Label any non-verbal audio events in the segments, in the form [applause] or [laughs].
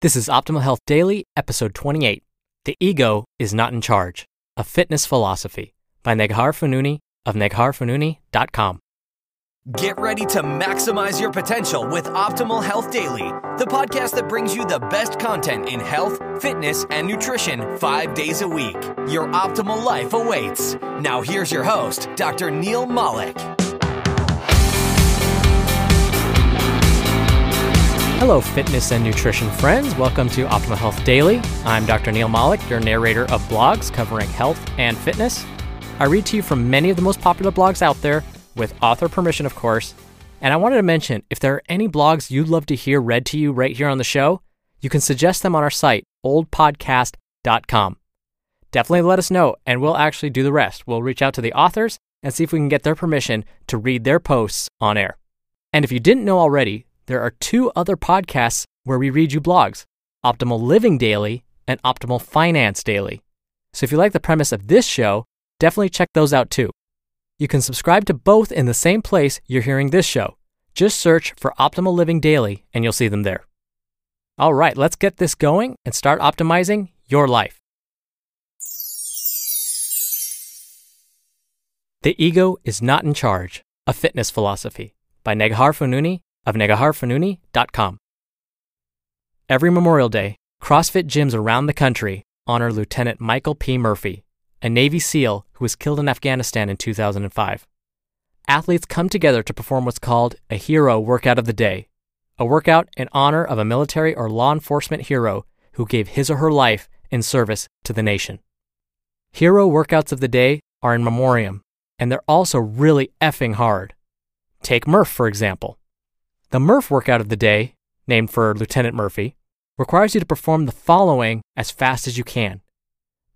This is Optimal Health Daily, episode 28. The Ego is Not in Charge, a Fitness Philosophy by Neghar Fonooni of negharfonooni.com. Get ready to maximize your potential with Optimal Health Daily, the podcast that brings you the best content in health, fitness, and nutrition five days a week. Your optimal life awaits. Now, here's your host, Dr. Neil Malik. Hello, fitness and nutrition friends. Welcome to Optimal Health Daily. I'm Dr. Neil Malik, your narrator of blogs covering health and fitness. I read to you from many of the most popular blogs out there, with author permission, of course. And I wanted to mention if there are any blogs you'd love to hear read to you right here on the show, you can suggest them on our site, oldpodcast.com. Definitely let us know, and we'll actually do the rest. We'll reach out to the authors and see if we can get their permission to read their posts on air. And if you didn't know already, there are two other podcasts where we read you blogs Optimal Living Daily and Optimal Finance Daily. So if you like the premise of this show, definitely check those out too. You can subscribe to both in the same place you're hearing this show. Just search for Optimal Living Daily and you'll see them there. All right, let's get this going and start optimizing your life. The Ego is Not in Charge, a Fitness Philosophy by Neghar Fonooni of negharfonooni.com. Every Memorial Day, CrossFit gyms around the country honor Lieutenant Michael P. Murphy, a Navy SEAL who was killed in Afghanistan in 2005. Athletes come together to perform what's called a hero workout of the day, a workout in honor of a military or law enforcement hero who gave his or her life in service to the nation. Hero workouts of the day are in memoriam, and they're also really effing hard. Take Murph, for example. The Murph workout of the day, named for Lieutenant Murphy, requires you to perform the following as fast as you can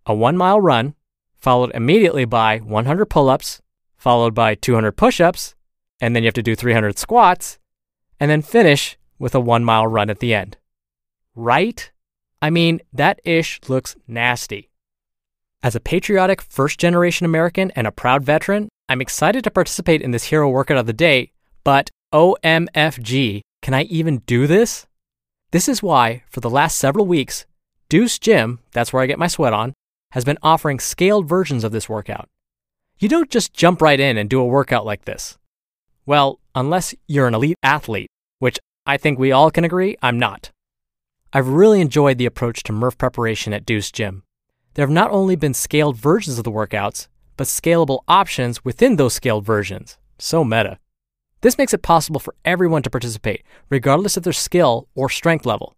a one mile run, followed immediately by 100 pull ups, followed by 200 push ups, and then you have to do 300 squats, and then finish with a one mile run at the end. Right? I mean, that ish looks nasty. As a patriotic first generation American and a proud veteran, I'm excited to participate in this hero workout of the day, but OMFG, can I even do this? This is why, for the last several weeks, Deuce Gym, that's where I get my sweat on, has been offering scaled versions of this workout. You don't just jump right in and do a workout like this. Well, unless you're an elite athlete, which I think we all can agree I'm not. I've really enjoyed the approach to Murph preparation at Deuce Gym. There have not only been scaled versions of the workouts, but scalable options within those scaled versions. So meta. This makes it possible for everyone to participate, regardless of their skill or strength level.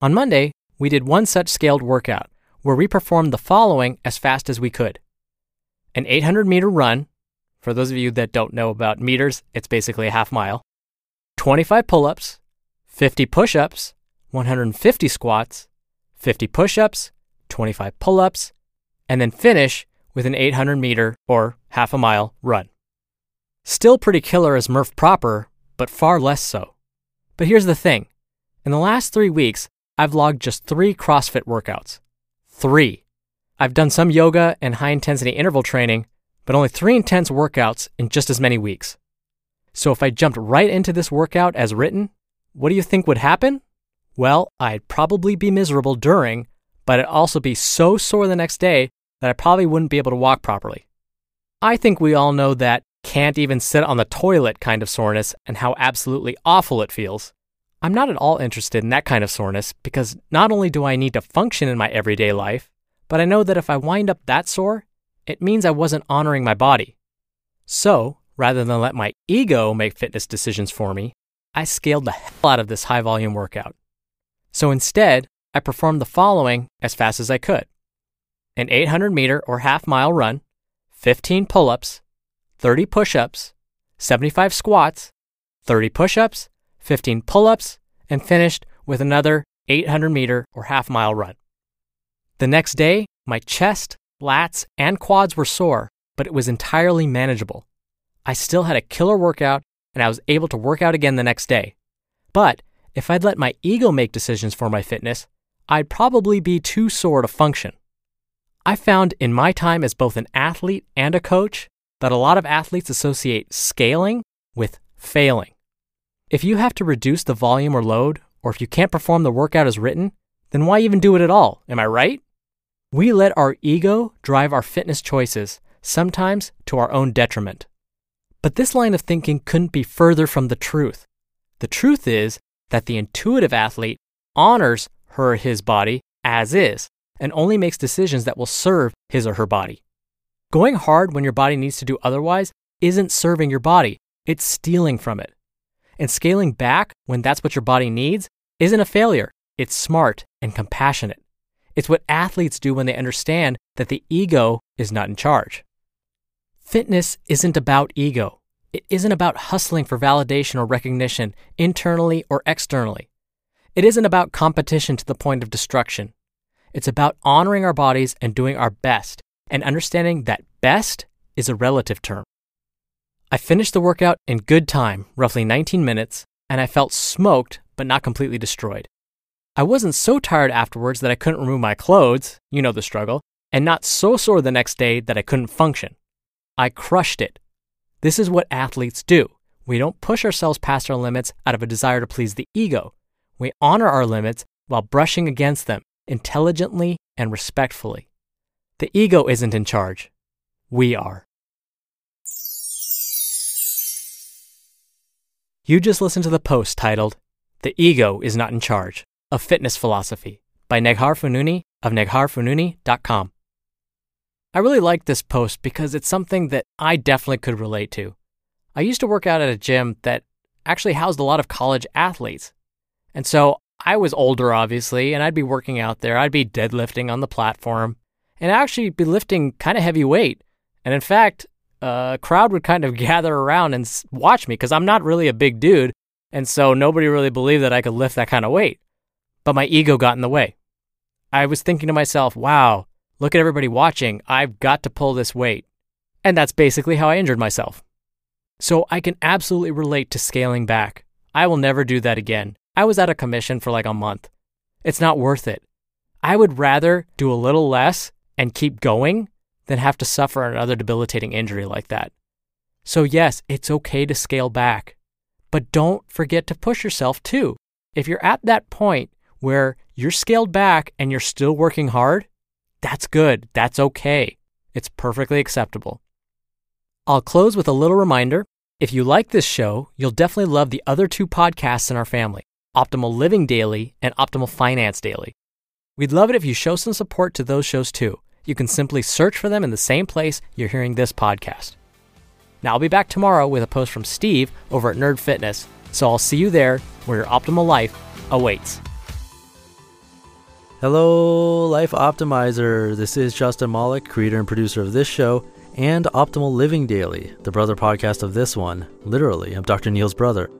On Monday, we did one such scaled workout where we performed the following as fast as we could an 800 meter run. For those of you that don't know about meters, it's basically a half mile, 25 pull ups, 50 push ups, 150 squats, 50 push ups, 25 pull ups, and then finish with an 800 meter or half a mile run. Still pretty killer as Murph proper, but far less so. But here's the thing in the last three weeks, I've logged just three CrossFit workouts. Three. I've done some yoga and high intensity interval training, but only three intense workouts in just as many weeks. So if I jumped right into this workout as written, what do you think would happen? Well, I'd probably be miserable during, but I'd also be so sore the next day that I probably wouldn't be able to walk properly. I think we all know that can't even sit on the toilet kind of soreness and how absolutely awful it feels. I'm not at all interested in that kind of soreness because not only do I need to function in my everyday life, but I know that if I wind up that sore, it means I wasn't honoring my body. So, rather than let my ego make fitness decisions for me, I scaled the hell out of this high volume workout. So instead, I performed the following as fast as I could an 800 meter or half mile run, 15 pull ups, 30 push ups, 75 squats, 30 push ups, 15 pull ups, and finished with another 800 meter or half mile run. The next day, my chest, lats, and quads were sore, but it was entirely manageable. I still had a killer workout and I was able to work out again the next day. But if I'd let my ego make decisions for my fitness, I'd probably be too sore to function. I found in my time as both an athlete and a coach that a lot of athletes associate scaling with failing. If you have to reduce the volume or load, or if you can't perform the workout as written, then why even do it at all? Am I right? We let our ego drive our fitness choices, sometimes to our own detriment. But this line of thinking couldn't be further from the truth. The truth is that the intuitive athlete honors her or his body as is and only makes decisions that will serve his or her body. Going hard when your body needs to do otherwise isn't serving your body, it's stealing from it. And scaling back when that's what your body needs isn't a failure, it's smart and compassionate. It's what athletes do when they understand that the ego is not in charge. Fitness isn't about ego. It isn't about hustling for validation or recognition, internally or externally. It isn't about competition to the point of destruction. It's about honoring our bodies and doing our best, and understanding that best is a relative term. I finished the workout in good time, roughly 19 minutes, and I felt smoked but not completely destroyed. I wasn't so tired afterwards that I couldn't remove my clothes, you know the struggle, and not so sore the next day that I couldn't function. I crushed it. This is what athletes do. We don't push ourselves past our limits out of a desire to please the ego. We honor our limits while brushing against them intelligently and respectfully. The ego isn't in charge. We are. You just listened to the post titled, The Ego is Not in Charge, a Fitness Philosophy by Neghar Fonooni of negharfonooni.com. I really like this post because it's something that I definitely could relate to. I used to work out at a gym that actually housed a lot of college athletes. And so I was older, obviously, and I'd be working out there. I'd be deadlifting on the platform and actually be lifting kind of heavy weight. And in fact, a crowd would kind of [laughs] gather around and watch me because I'm not really a big dude. And so nobody really believed that I could lift that kind of weight. But my ego got in the way. I was thinking to myself, wow, Look at everybody watching. I've got to pull this weight. And that's basically how I injured myself. So I can absolutely relate to scaling back. I will never do that again. I was out of commission for like a month. It's not worth it. I would rather do a little less and keep going than have to suffer another debilitating injury like that. So, yes, it's okay to scale back, but don't forget to push yourself too. If you're at that point where you're scaled back and you're still working hard, that's good. That's okay. It's perfectly acceptable. I'll close with a little reminder. If you like this show, you'll definitely love the other two podcasts in our family Optimal Living Daily and Optimal Finance Daily. We'd love it if you show some support to those shows too. You can simply search for them in the same place you're hearing this podcast. Now, I'll be back tomorrow with a post from Steve over at Nerd Fitness, so I'll see you there where your optimal life awaits. Hello, Life Optimizer. This is Justin Malik, creator and producer of this show and Optimal Living Daily, the brother podcast of this one. Literally, I'm Dr. Neil's brother.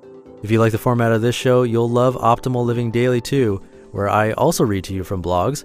If you like the format of this show, you'll love Optimal Living Daily too, where I also read to you from blogs,